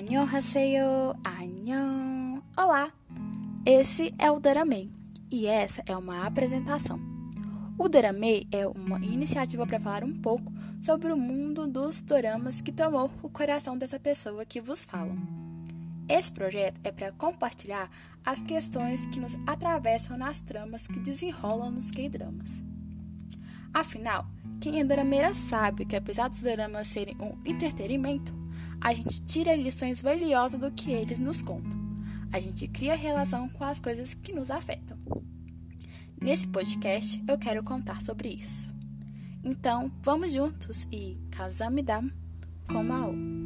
Annyeonghaseyo, Annyeong. Olá, esse é o Daramei e essa é uma apresentação. O Daramei é uma iniciativa para falar um pouco sobre o mundo dos doramas que tomou o coração dessa pessoa que vos fala. Esse projeto é para compartilhar as questões que nos atravessam nas tramas que desenrolam nos K-dramas. Afinal, quem é dorameira sabe que apesar dos doramas serem um entretenimento, a gente tira lições valiosas do que eles nos contam. A gente cria relação com as coisas que nos afetam. Nesse podcast eu quero contar sobre isso. Então, vamos juntos e Kazamidam Komao.